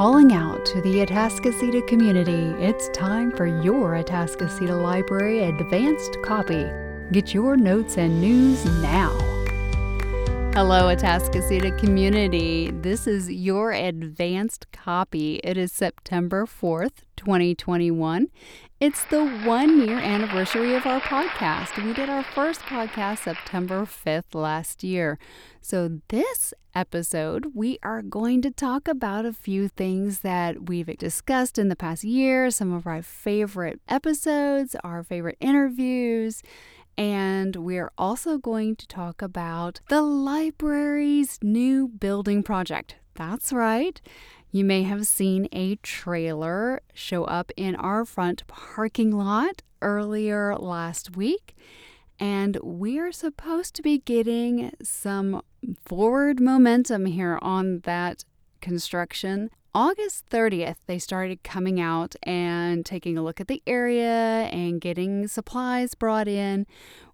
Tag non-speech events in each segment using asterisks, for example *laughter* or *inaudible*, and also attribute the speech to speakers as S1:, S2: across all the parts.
S1: Calling out to the Atascocita community, it's time for your Atascocita Library Advanced Copy. Get your notes and news now. Hello, Atascocita community. This is your advanced copy. It is September 4th, 2021. It's the one year anniversary of our podcast. We did our first podcast September 5th last year. So, this episode, we are going to talk about a few things that we've discussed in the past year, some of our favorite episodes, our favorite interviews. And we're also going to talk about the library's new building project. That's right. You may have seen a trailer show up in our front parking lot earlier last week. And we are supposed to be getting some forward momentum here on that construction. August 30th, they started coming out and taking a look at the area and getting supplies brought in.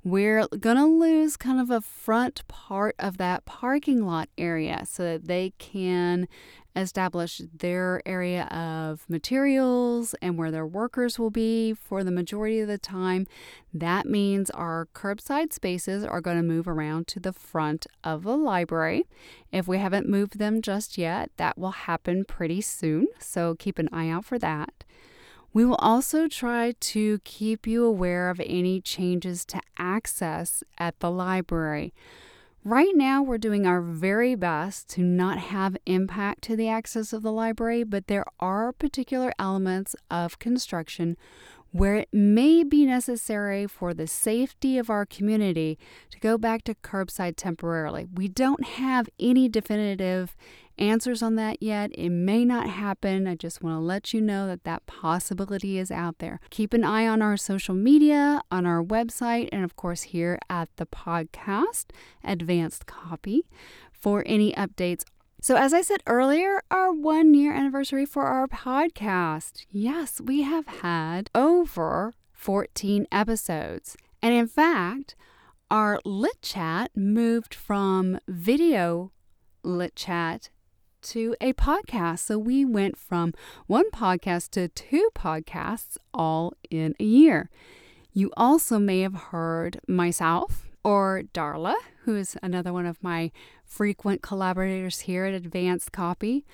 S1: We're going to lose kind of a front part of that parking lot area so that they can establish their area of materials and where their workers will be for the majority of the time. That means our curbside spaces are going to move around to the front of the library. If we haven't moved them just yet, that will happen pretty soon, so keep an eye out for that. We will also try to keep you aware of any changes to access at the library. Right now, we're doing our very best to not have impact to the access of the library, but there are particular elements of construction where it may be necessary for the safety of our community to go back to curbside temporarily. We don't have any definitive answers on that yet. It may not happen. I just want to let you know that that possibility is out there. Keep an eye on our social media, on our website, and of course, here at the podcast, Advanced Copy, for any updates. So, as I said earlier, our one year anniversary for our podcast. Yes, we have had over 14 episodes. And in fact, our lit chat moved from video lit chat to a podcast. So we went from one podcast to two podcasts all in a year. You also may have heard myself or Darla, who is another one of my frequent collaborators here at Advanced Copy,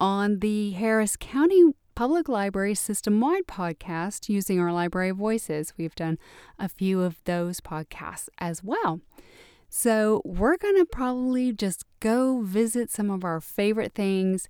S1: on the Harris County Public Library system wide podcast using our library voices. We've done a few of those podcasts as well. So, we're going to probably just go visit some of our favorite things.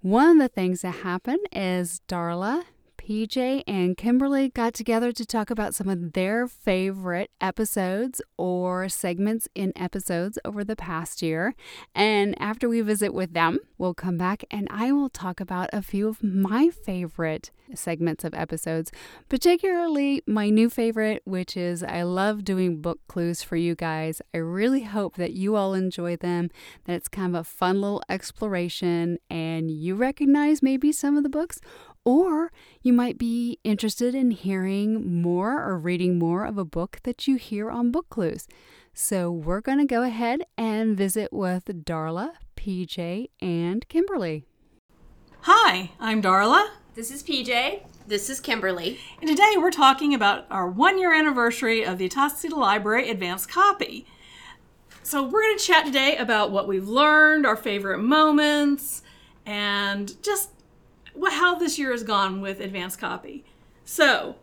S1: One of the things that happened is Darla PJ and Kimberly got together to talk about some of their favorite episodes or segments in episodes over the past year. And after we visit with them, we'll come back and I will talk about a few of my favorite segments of episodes, particularly my new favorite, which is I love doing book clues for you guys. I really hope that you all enjoy them, that it's kind of a fun little exploration and you recognize maybe some of the books or you might be interested in hearing more or reading more of a book that you hear on Book Clues. So we're going to go ahead and visit with Darla, PJ, and Kimberly.
S2: Hi, I'm Darla.
S3: This is PJ.
S4: This is Kimberly.
S2: And today we're talking about our one year anniversary of the Atascocita Library Advanced Copy. So we're going to chat today about what we've learned, our favorite moments, and just what how this year has gone with advanced copy. So,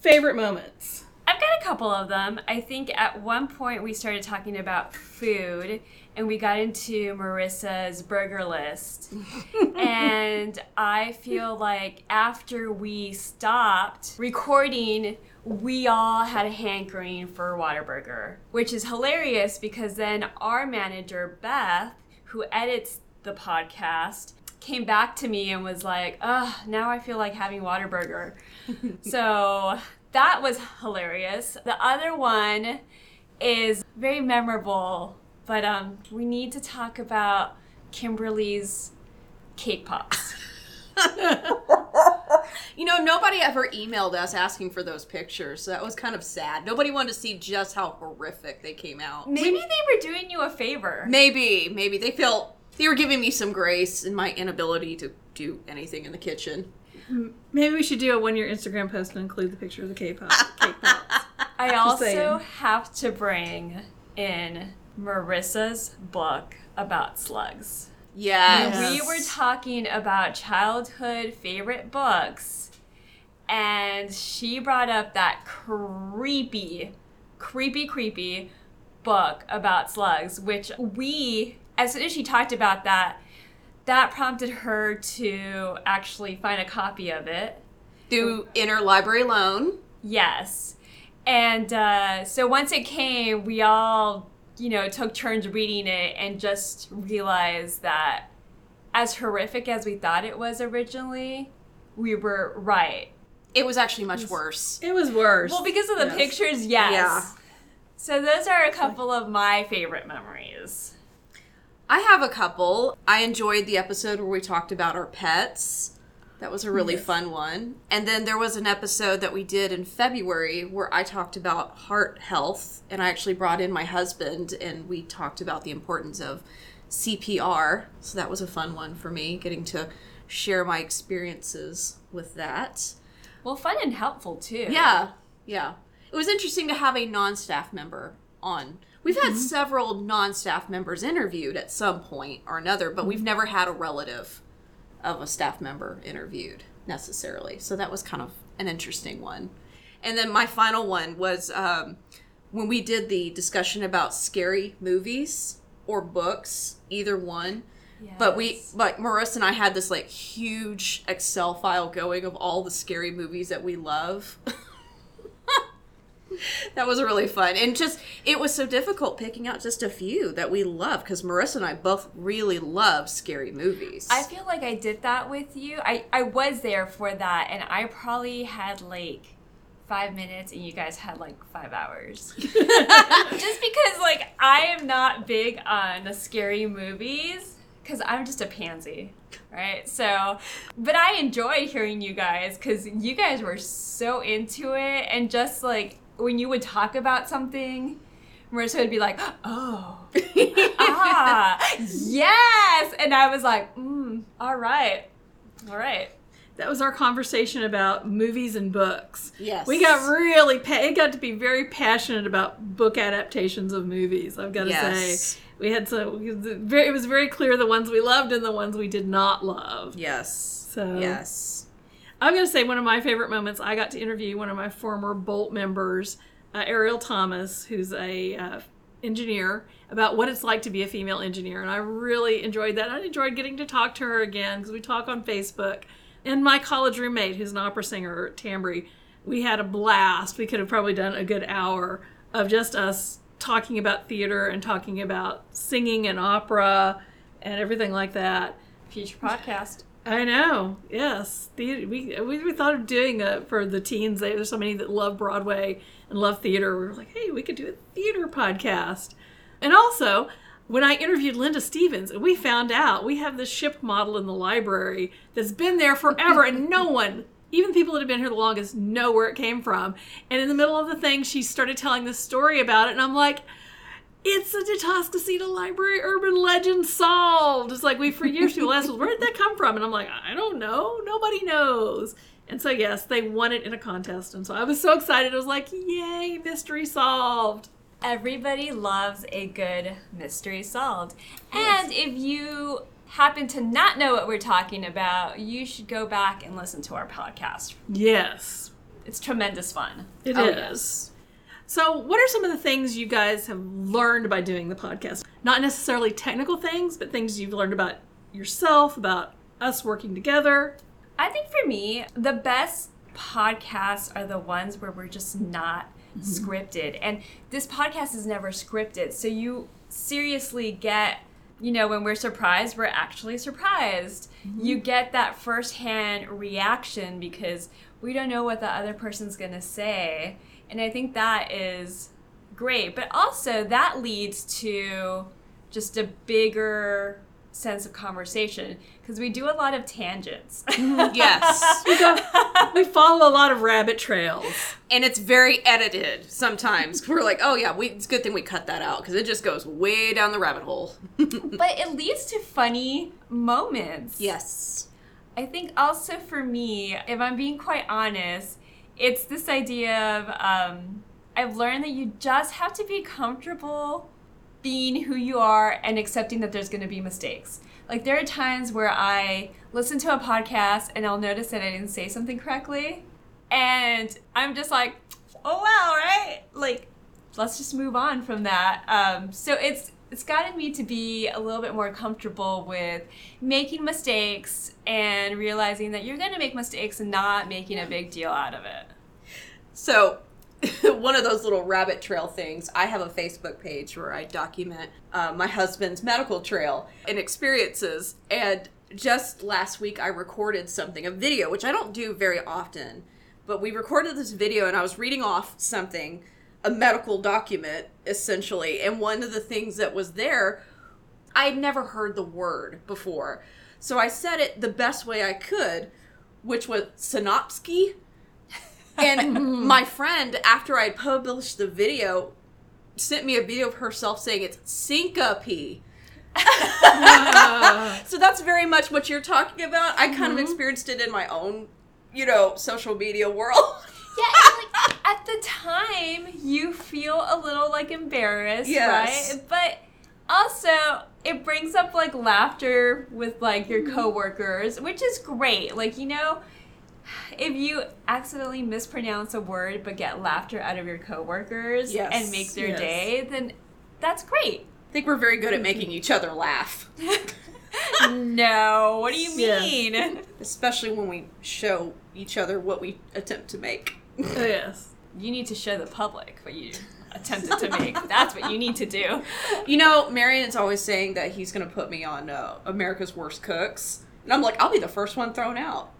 S2: favorite moments.
S3: I've got a couple of them. I think at one point we started talking about food and we got into Marissa's burger list. *laughs* and I feel like after we stopped recording, we all had a hankering for a Whataburger, which is hilarious because then our manager, Beth, who edits the podcast, came back to me and was like, "Ugh, now I feel like having Whataburger." *laughs* so that was hilarious. The other one is very memorable, but um, we need to talk about Kimberly's cake pops. *laughs* *laughs*
S4: you know, nobody ever emailed us asking for those pictures. So that was kind of sad. Nobody wanted to see just how horrific they came out.
S3: Maybe they were doing you a favor.
S4: Maybe, maybe they felt they were giving me some grace in my inability to do anything in the kitchen.
S2: Maybe we should do a one year Instagram post and include the picture of the K-pop. cake pops. *laughs*
S3: I also have to bring in Marissa's book about slugs.
S4: Yes.
S2: Yes.
S3: We were talking about childhood favorite books, and she brought up that creepy, creepy, creepy book about slugs, which we, as soon as she talked about that, that prompted her to actually find a copy of it.
S4: through interlibrary loan.
S3: Yes. And uh, so once it came, we all, you know, took turns reading it and just realized that as horrific as we thought it was originally, we were right.
S4: It was actually much worse.
S2: It was worse.
S3: Well, because of the
S2: Yes.
S3: pictures, yes.
S4: Yeah.
S3: So those are a couple of my favorite memories.
S4: I have a couple. I enjoyed the episode where we talked about our pets. That was a really fun one. And then there was an episode that we did in February where I talked about heart health and I actually brought in my husband and we talked about the importance of CPR. So that was a fun one for me, getting to share my experiences with that.
S3: Well, fun and helpful too.
S4: Yeah, yeah. It was interesting to have a non-staff member on. We've had several non-staff members interviewed at some point or another, but we've never had a relative of a staff member interviewed necessarily. So that was kind of an interesting one. And then my final one was um, when we did the discussion about scary movies or books, either one. But we,
S3: Yes.
S4: but Marissa and I had this like huge Excel file going of all the scary movies that we love. *laughs* *laughs* that was really fun. And just, it was so difficult picking out just a few that we love because Marissa and I both really love scary movies.
S3: I feel like I did that with you. I, I was there for that, and I probably had like five minutes, and you guys had like five hours. *laughs* Just because, like, I am not big on the scary movies because I'm just a pansy, right? So, but I enjoyed hearing you guys because you guys were so into it, and just like when you would talk about something. Marissa would be like, "Oh, *laughs* ah, yes," and I was like, mm, "All right, all right."
S2: that was our conversation about movies and books.
S4: Yes.
S2: We got really, pa- it got to be very passionate about book adaptations of movies, I've got to
S4: Yes.
S2: say. We had so, it was very clear the ones we loved and the ones we did not love.
S4: yes.
S2: So,
S4: Yes.
S2: I'm going to say one of my favorite moments. I got to interview one of my former Bolt members, uh, Ariel Thomas, who's a uh, engineer, about what it's like to be a female engineer, and I really enjoyed that. I enjoyed getting to talk to her again because we talk on Facebook. And my college roommate, who's an opera singer, Tambry, we had a blast. We could have probably done a good hour of just us talking about theater and talking about singing and opera and everything like that.
S3: Future podcast.
S2: I know. Yes, the, we, we we thought of doing it for the teens. There's so many that love Broadway and love theater. We were like, hey, we could do a theater podcast. And also, when I interviewed Linda Stevens, we found out we have this ship model in the library that's been there forever, and no *laughs* one, even people that have been here the longest, know where it came from. And in the middle of the thing, she started telling this story about it, and I'm like. It's a Atascocita Library urban legend solved. It's like we for years people ask us, where did that come from? And I'm like, I don't know. Nobody knows. And so yes, they won it in a contest. And so I was so excited. I was like, yay, mystery solved.
S3: Everybody loves a good mystery solved. And if you happen to not know what we're talking about, you should go back and listen to our podcast.
S2: Yes,
S3: It's tremendous fun.
S2: it oh, is.
S4: Oh, yes.
S2: So, what are some of the things you guys have learned by doing the podcast? Not necessarily technical things, but things you've learned about yourself, about us working together.
S3: I think for me, the best podcasts are the ones where we're just not mm-hmm. scripted. And this podcast is never scripted. So you seriously get, you know, when we're surprised, we're actually surprised. Mm-hmm. You get that firsthand reaction because we don't know what the other person's to say. And I think that is great. But also, that leads to just a bigger sense of conversation because we do a lot of tangents. Mm-hmm.
S4: Yes. *laughs*
S2: We, go, we follow a lot of rabbit trails.
S4: and it's very edited sometimes. *laughs* We're like, oh yeah, we, it's a good thing we cut that out because it just goes way down the rabbit hole. *laughs*
S3: but it leads to funny moments.
S4: yes.
S3: I think also for me, if I'm being quite honest, it's this idea of um, I've learned that you just have to be comfortable being who you are and accepting that there's going to be mistakes. Like there are times where I listen to a podcast and I'll notice that I didn't say something correctly, and I'm just like, oh wow, right? Like let's just move on from that. Um, so it's it's gotten me to be a little bit more comfortable with making mistakes and realizing that you're going to make mistakes and not making a big deal out of it.
S4: So, *laughs* one of those little rabbit trail things, I have a Facebook page where I document uh, my husband's medical trail and experiences. And just last week, I recorded something, a video, which I don't do very often. But we recorded this video, and I was reading off something a medical document essentially. And one of the things that was there i'd never heard the word before. So i said it the best way i could which was synopsky. And *laughs* my friend after i published the video sent me a video of herself saying it's syncope. *laughs* So that's very much what you're talking about. I kind of mm-hmm. experienced it in my own you know social media world
S3: Yeah, like *laughs* at the time you feel a little like embarrassed,
S4: Yes.
S3: right? But also it brings up like laughter with like your mm-hmm. coworkers, which is great. Like, you know, if you accidentally mispronounce a word but get laughter out of your coworkers
S4: Yes,
S3: and make their
S2: yes.
S3: day, then that's great.
S4: i think we're very good at making each other laugh *laughs*
S3: no, what do you mean?
S4: especially when we show each other what we attempt to make
S2: Oh, yes.
S3: You need to show the public what you attempted to make. *laughs* That's what you need to do.
S4: You know, Marion is always saying that he's going to put me on uh, America's Worst Cooks. And I'm like, I'll be the first one thrown out.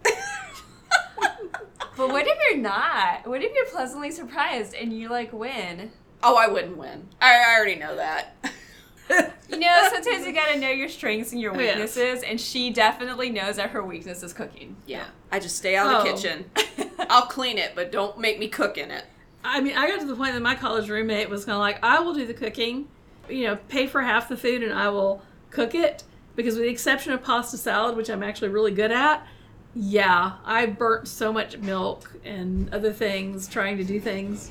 S3: But what if you're not? What if you're pleasantly surprised and you like win?
S4: oh, I wouldn't win. I, I already know that. *laughs*
S3: You know, sometimes you gotta know your strengths and your
S2: Oh, yes.
S3: weaknesses, and she definitely knows that her weakness is cooking.
S4: yeah. I just stay out of the
S2: Oh.
S4: kitchen. *laughs* I'll clean it, but don't make me cook in it.
S2: I mean, I got to the point that my college roommate was kind of like, I will do the cooking, you know, pay for half the food and I will cook it. Because, with the exception of pasta salad, which I'm actually really good at, yeah, I burnt so much milk and other things trying to do things.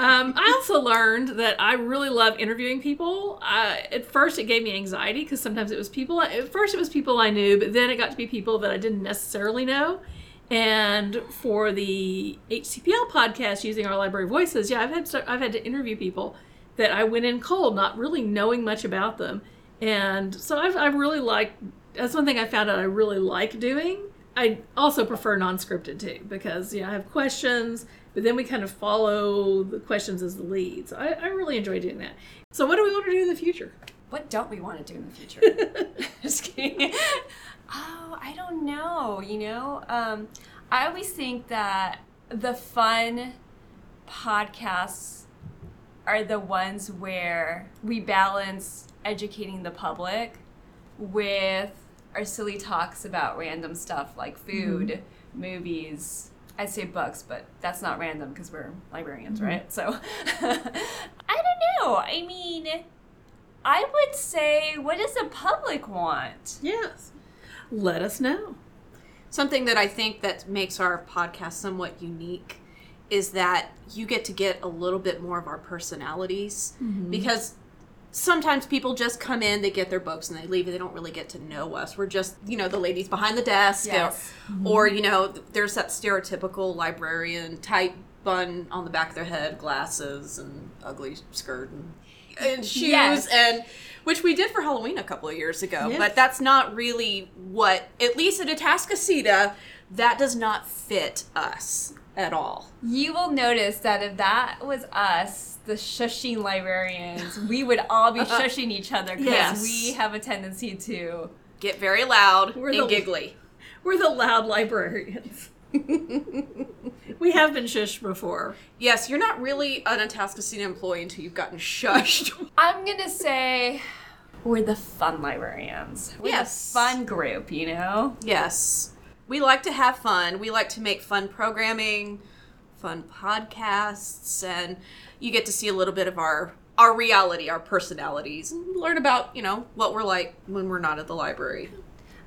S2: Um, I also learned that I really love interviewing people. Uh, at first, it gave me anxiety because sometimes it was people. At first, it was people I knew, but then it got to be people that I didn't necessarily know. And for the HCPL podcast using our library voices, yeah, I've had I've had to interview people that I went in cold, not really knowing much about them. And so I've, I really like that's one thing I found out I really like doing. I also prefer non-scripted too because you know I have questions, but then we kind of follow the questions as the lead. So I, I really enjoy doing that. So what do we want to do in the future?
S3: What don't we want to do in the future? *laughs* *laughs* Just kidding. Oh, I don't know. You know, um, I always think that the fun podcasts are the ones where we balance educating the public with our silly talks about random stuff like food, movies. I'd say books, but that's not random because we're librarians, mm-hmm. right? So *laughs* I don't know. I mean, I would say, what does the public want?
S2: Yes. Let us know.
S4: Something that I think that makes our podcast somewhat unique is that you get to get a little bit more of our personalities mm-hmm. because sometimes people just come in, they get their books, and they leave. and They don't really get to know us. We're just, you know, the ladies behind the desk, or-
S3: Yes. Mm-hmm.
S4: or, you know, there's that stereotypical librarian type bun on the back of their head, glasses, and ugly skirt and, and shoes,
S3: Yes.
S4: and which we did for Halloween a couple of years ago.
S2: Yes.
S4: But that's not really what, at least at Atascocita, that does not fit us at all.
S3: You will notice that if that was us, the shushing librarians, we would all be *laughs* shushing each other because
S2: Yes.
S3: we have a tendency to.
S4: Get very loud
S2: We're
S4: and
S2: the-
S4: giggly.
S2: We're the loud librarians. *laughs* we have been shushed before.
S4: Yes, you're not really an Atascocita employee until you've gotten shushed. *laughs*
S3: I'm gonna say we're the fun librarians. We're
S4: Yes.
S3: the fun group, you know?
S4: Yes. We like to have fun. We like to make fun programming, fun podcasts, and you get to see a little bit of our our reality, our personalities, and learn about, you know, what we're like when we're not at the library.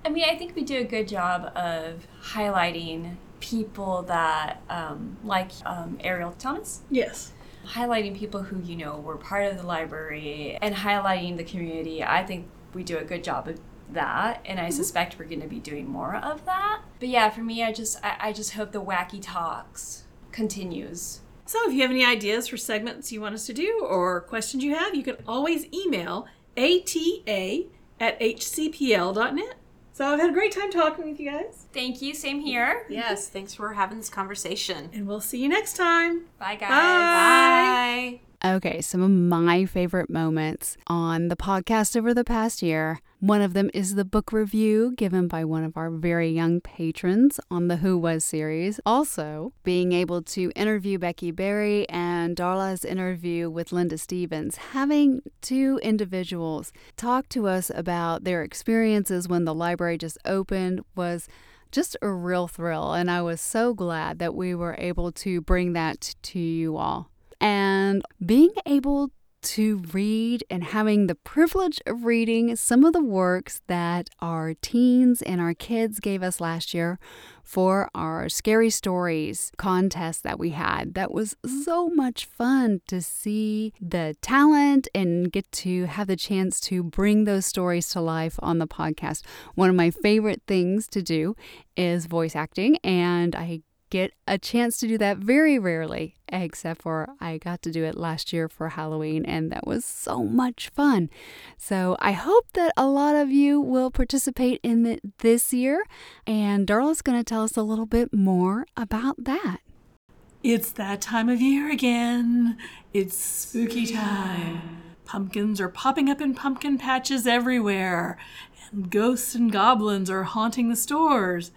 S3: I mean, I think we do a good job of highlighting people that, um, like um, Ariel Thomas,
S2: Yes.
S3: highlighting people who, you know, were part of the library and highlighting the community. I think we do a good job of that, and I mm-hmm. suspect we're going to be doing more of that. But yeah, for me, I just, I, I just hope the wacky talks continues.
S2: So if you have any ideas for segments you want us to do or questions you have, you can always email ata at hcpl.net. So I've had a great time talking with you guys,
S3: Thank you. Same here.
S4: Yes, thanks for having this conversation.
S2: and we'll see you next time.
S3: Bye, guys.
S2: Bye.
S4: Bye.
S1: Okay, some of my favorite moments on the podcast over the past year. One of them is the book review given by one of our very young patrons on the Who Was series. Also, being able to interview Becky Berry and Darla's interview with Linda Stevens. Having two individuals talk to us about their experiences when the library just opened was just a real thrill. And I was so glad that we were able to bring that to you all and being able to read and having the privilege of reading some of the works that our teens and our kids gave us last year for our scary stories contest that we had. That was so much fun to see the talent and get to have the chance to bring those stories to life on the podcast. One of my favorite things to do is voice acting, and I get a chance to do that very rarely, except for I got to do it last year for Halloween, and that was so much fun. So I hope that a lot of you will participate in it this year, and Darla's going to tell us a little bit more about that.
S2: It's that time of year again. It's spooky time. Pumpkins are popping up in pumpkin patches everywhere, and ghosts and goblins are haunting the stores.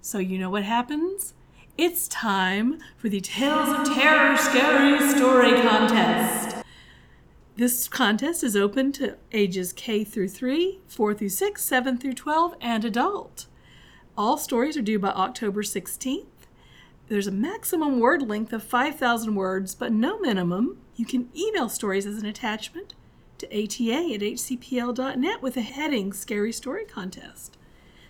S2: So, you know what happens? It's time for the Tales of Terror Scary Story Contest. This contest is open to ages K through 3, 4 through 6, 7 through 12, and adult. All stories are due by October 16th. There's a maximum word length of 5,000 words, but no minimum. You can email stories as an attachment to ata at hcpl.net with the heading Scary Story Contest.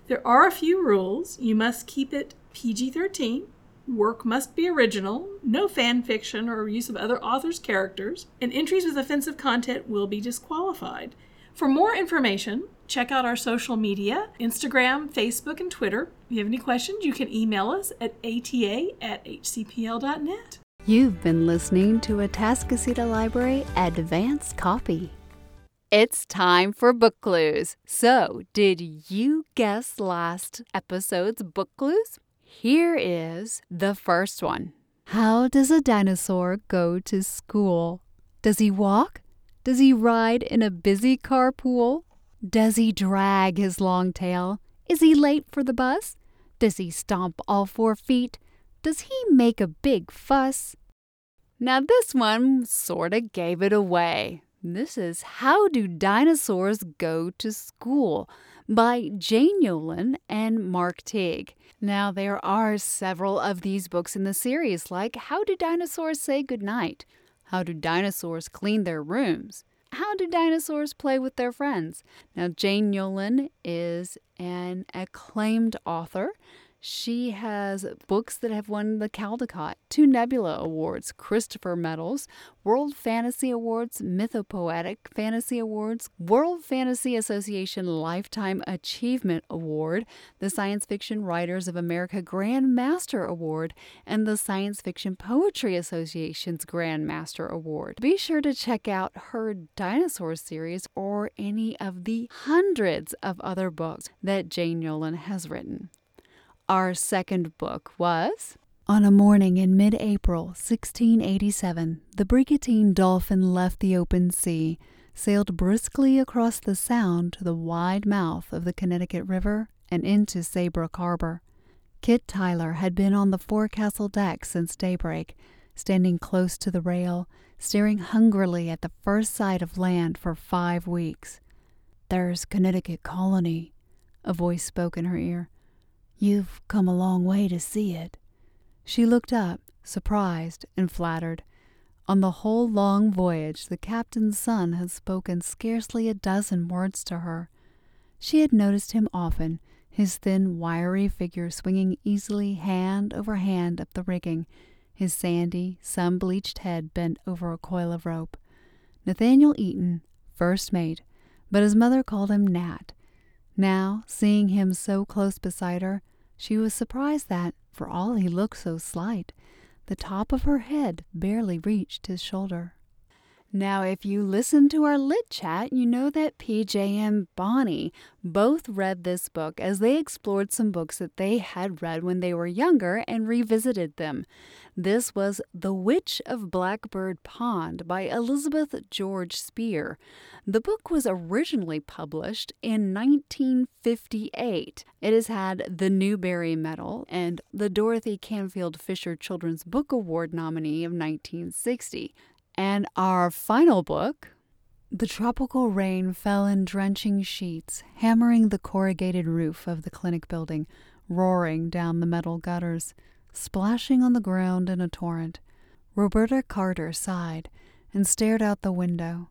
S2: There are a few rules. You must keep it PG 13. Work must be original, no fan fiction or use of other authors' characters, and entries with offensive content will be disqualified. For more information, check out our social media Instagram, Facebook, and Twitter. If you have any questions, you can email us at ata at hcpl.net.
S1: You've been listening to Atascocita Library Advanced Copy. It's time for book clues. So, did you guess last episode's book clues? Here is the first one. How does a dinosaur go to school? Does he walk? Does he ride in a busy carpool? Does he drag his long tail? Is he late for the bus? Does he stomp all four feet? Does he make a big fuss? Now, this one sorta gave it away. This is How Do Dinosaurs Go to School by Jane Yolen and Mark Teague. Now, there are several of these books in the series, like How Do Dinosaurs Say Goodnight? How Do Dinosaurs Clean Their Rooms? How do dinosaurs play with their friends? Now, Jane Yolen is an acclaimed author. She has books that have won the Caldecott, two Nebula Awards, Christopher Medals, World Fantasy Awards, Mythopoeic Fantasy Awards, World Fantasy Association Lifetime Achievement Award, the Science Fiction Writers of America Grand Master Award, and the Science Fiction Poetry Association's Grand Master Award. Be sure to check out her dinosaur series or any of the hundreds of other books that Jane Yolen has written. Our second book was On a morning in mid April 1687, the brigantine Dolphin left the open sea, sailed briskly across the Sound to the wide mouth of the Connecticut River and into Saybrook Harbor. Kit Tyler had been on the forecastle deck since daybreak, standing close to the rail, staring hungrily at the first sight of land for five weeks. There's Connecticut Colony, a voice spoke in her ear. You've come a long way to see it. She looked up, surprised and flattered. On the whole long voyage, the captain's son had spoken scarcely a dozen words to her. She had noticed him often, his thin, wiry figure swinging easily hand over hand up the rigging, his sandy, sun bleached head bent over a coil of rope. Nathaniel Eaton, first mate, but his mother called him Nat. Now, seeing him so close beside her, she was surprised that, for all he looked so slight, the top of her head barely reached his shoulder. Now, if you listen to our lit chat, you know that PJ and Bonnie both read this book as they explored some books that they had read when they were younger and revisited them. This was The Witch of Blackbird Pond by Elizabeth George Speare. The book was originally published in 1958. It has had the Newbery Medal and the Dorothy Canfield Fisher Children's Book Award nominee of 1960. And our final book, the tropical rain fell in drenching sheets, hammering the corrugated roof of the clinic building, roaring down the metal gutters, splashing on the ground in a torrent. Roberta Carter sighed and stared out the window.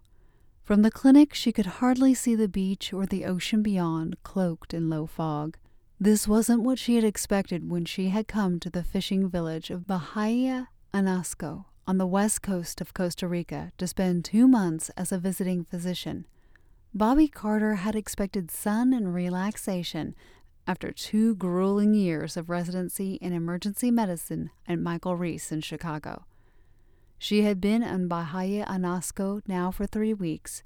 S1: From the clinic, she could hardly see the beach or the ocean beyond, cloaked in low fog. This wasn't what she had expected when she had come to the fishing village of Bahia Anasco on the west coast of Costa Rica to spend two months as a visiting physician. Bobby Carter had expected sun and relaxation after two grueling years of residency in emergency medicine at Michael Reese in Chicago. She had been in Bahia Anasco now for three weeks,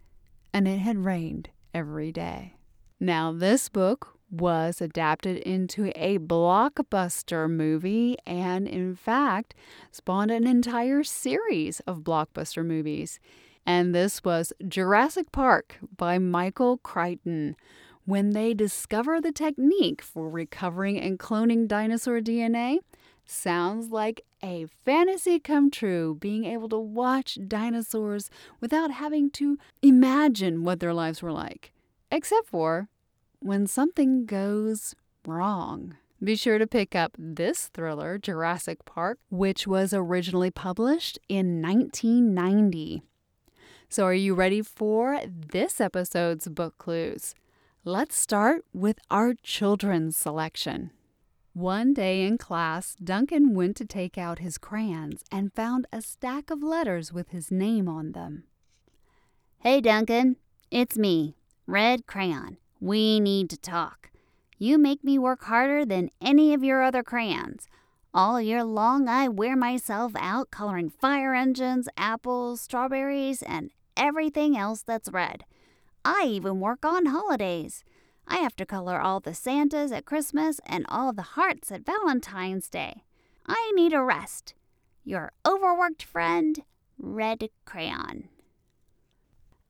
S1: and it had rained every day. Now, this book was adapted into a blockbuster movie and, in fact, spawned an entire series of blockbuster movies. And this was Jurassic Park by Michael Crichton. When they discover the technique for recovering and cloning dinosaur DNA, sounds like a fantasy come true being able to watch dinosaurs without having to imagine what their lives were like. Except for when something goes wrong. Be sure to pick up this thriller, Jurassic Park, which was originally published in 1990. So, are you ready for this episode's book clues? Let's start with our children's selection. One day in class, Duncan went to take out his crayons and found a stack of letters with his name on them.
S5: Hey, Duncan, it's me, Red Crayon. We need to talk. You make me work harder than any of your other crayons. All year long, I wear myself out coloring fire engines, apples, strawberries, and everything else that's red. I even work on holidays. I have to color all the Santas at Christmas and all the hearts at Valentine's Day. I need a rest. Your overworked friend, Red Crayon.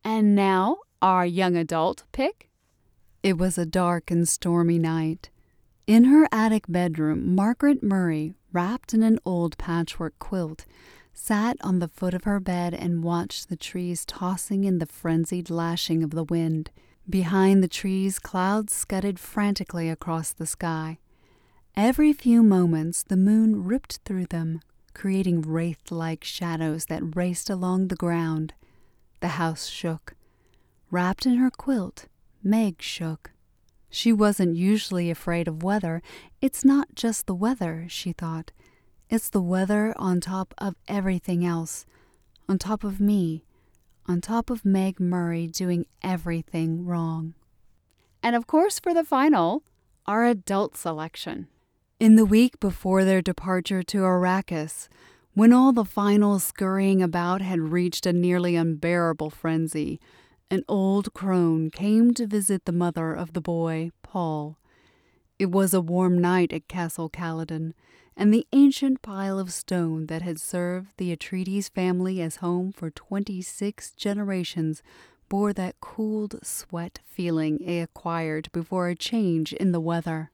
S1: And now, our young adult pick it was a dark and stormy night. In her attic bedroom, Margaret Murray, wrapped in an old patchwork quilt, sat on the foot of her bed and watched the trees tossing in the frenzied lashing of the wind. Behind the trees, clouds scudded frantically across the sky. Every few moments, the moon ripped through them, creating wraith like shadows that raced along the ground. The house shook. Wrapped in her quilt, Meg shook. She wasn't usually afraid of weather. It's not just the weather, she thought. It's the weather on top of everything else. On top of me. On top of Meg Murray doing everything wrong. And of course, for the final, our adult selection. In the week before their departure to Arrakis, when all the final scurrying about had reached a nearly unbearable frenzy, an old crone came to visit the mother of the boy, Paul. It was a warm night at Castle Caladan, and the ancient pile of stone that had served the Atreides family as home for twenty six generations bore that cooled sweat feeling it acquired before a change in the weather.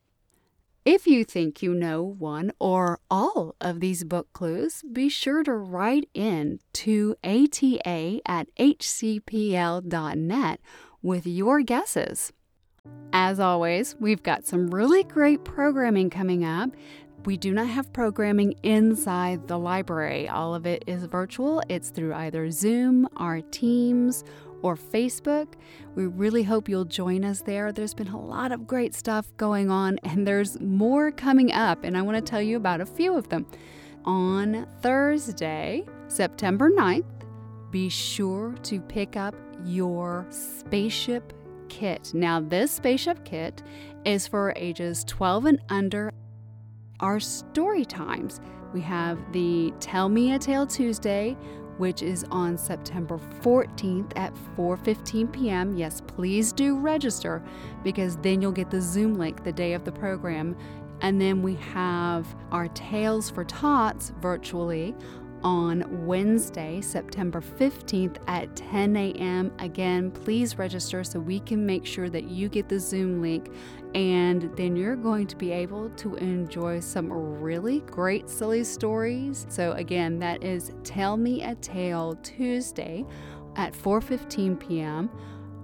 S1: If you think you know one or all of these book clues, be sure to write in to ata at hcpl.net with your guesses. As always, we've got some really great programming coming up. We do not have programming inside the library. All of it is virtual. It's through either Zoom, our Teams, or Facebook. We really hope you'll join us there. There's been a lot of great stuff going on, and there's more coming up, and I want to tell you about a few of them. On Thursday, September 9th, be sure to pick up your spaceship kit. Now, this spaceship kit is for ages 12 and under. Our story times we have the Tell Me a Tale Tuesday, which is on September 14th at 4:15 p.m. Yes, please do register because then you'll get the Zoom link the day of the program. And then we have our Tales for Tots virtually on Wednesday, September 15th at 10 a.m. Again, please register so we can make sure that you get the Zoom link and then you're going to be able to enjoy some really great silly stories. So again, that is Tell Me a Tale Tuesday at 4:15 p.m.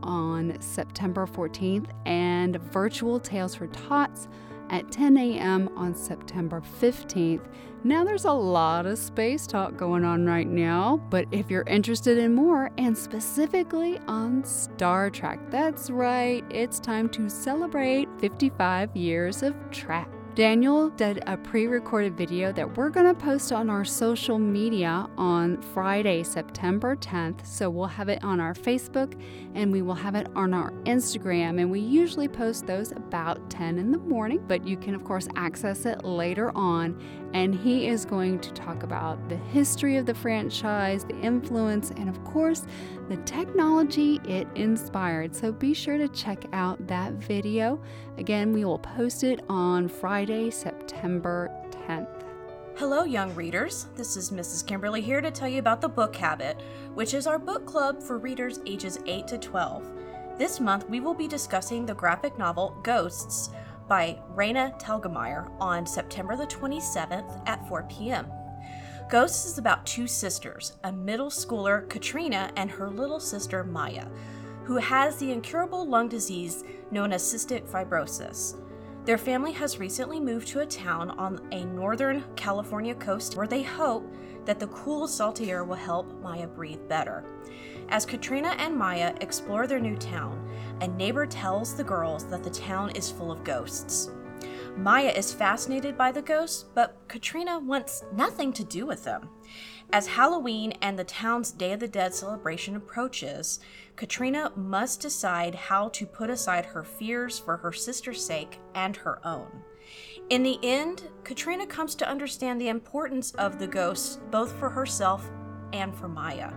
S1: on September 14th and Virtual Tales for Tots at 10 a.m. on September 15th. Now, there's a lot of space talk going on right now, but if you're interested in more, and specifically on Star Trek, that's right, it's time to celebrate 55 years of Trek. Daniel did a pre recorded video that we're going to post on our social media on Friday, September 10th. So we'll have it on our Facebook and we will have it on our Instagram. And we usually post those about 10 in the morning, but you can, of course, access it later on. And he is going to talk about the history of the franchise, the influence, and of course, the technology it inspired. So be sure to check out that video. Again, we will post it on Friday, September 10th.
S4: Hello, young readers. This is Mrs. Kimberly here to tell you about the Book Habit, which is our book club for readers ages 8 to 12. This month, we will be discussing the graphic novel Ghosts by Raina Telgemeier on September the 27th at 4 p.m. Ghosts is about two sisters, a middle schooler, Katrina, and her little sister, Maya, who has the incurable lung disease known as cystic fibrosis. Their family has recently moved to a town on a northern California coast where they hope that the cool, salty air will help Maya breathe better. As Katrina and Maya explore their new town, a neighbor tells the girls that the town is full of ghosts. Maya is fascinated by the ghosts, but Katrina wants nothing to do with them. As Halloween and the town's Day of the Dead celebration approaches, Katrina must decide how to put aside her fears for her sister's sake and her own. In the end, Katrina comes to understand the importance of the ghosts both for herself and for Maya.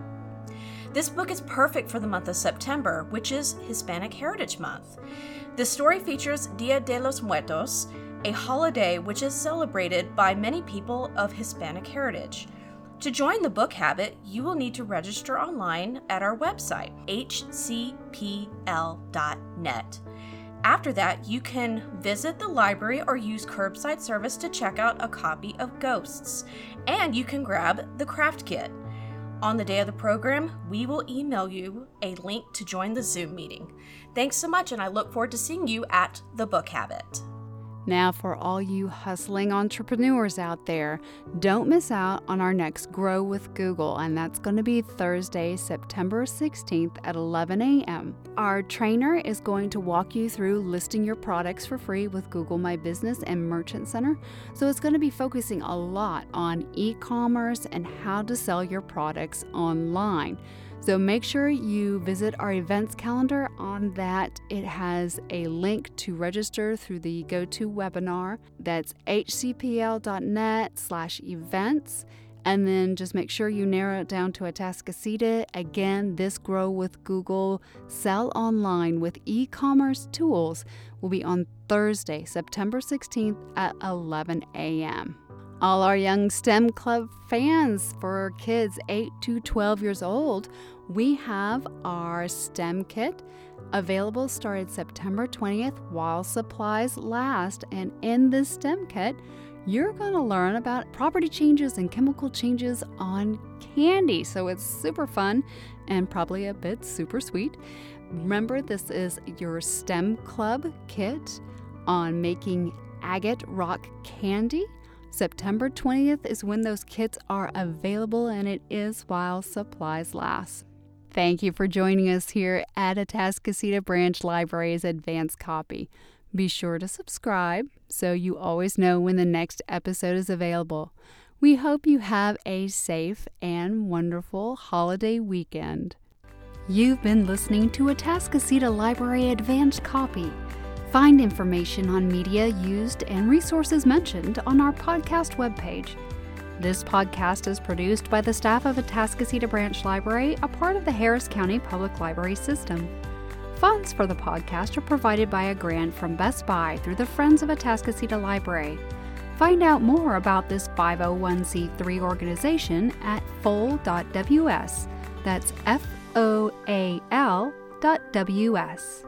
S4: This book is perfect for the month of September, which is Hispanic Heritage Month. The story features Dia de los Muertos, a holiday which is celebrated by many people of Hispanic heritage. To join the book habit, you will need to register online at our website, hcpl.net. After that, you can visit the library or use curbside service to check out a copy of Ghosts, and you can grab the craft kit. On the day of the program, we will email you a link to join the Zoom meeting. Thanks so much, and I look forward to seeing you at the Book Habit.
S1: Now, for all you hustling entrepreneurs out there, don't miss out on our next Grow with Google, and that's going to be Thursday, September 16th at 11 a.m. Our trainer is going to walk you through listing your products for free with Google My Business and Merchant Center. So, it's going to be focusing a lot on e commerce and how to sell your products online. So make sure you visit our events calendar. On that, it has a link to register through the GoToWebinar. That's hcpl.net slash events. And then just make sure you narrow it down to Atascocita. Again, this Grow with Google Sell Online with e commerce tools will be on Thursday, September 16th at 11 a.m all our young STEM Club fans for kids 8 to 12 years old, we have our STEM kit available started September 20th while supplies last. And in this STEM kit, you're going to learn about property changes and chemical changes on candy. So it's super fun and probably a bit super sweet. Remember, this is your STEM Club kit on making agate rock candy September 20th is when those kits are available, and it is while supplies last. Thank you for joining us here at Atascocita Branch Library's Advanced Copy. Be sure to subscribe so you always know when the next episode is available. We hope you have a safe and wonderful holiday weekend. You've been listening to Atascocita Library Advanced Copy. Find information on media used and resources mentioned on our podcast webpage. This podcast is produced by the staff of Atascocita Branch Library, a part of the Harris County Public Library System. Funds for the podcast are provided by a grant from Best Buy through the Friends of Atascocita Library. Find out more about this 501c3 organization at foal.ws. That's F O A L dot W S.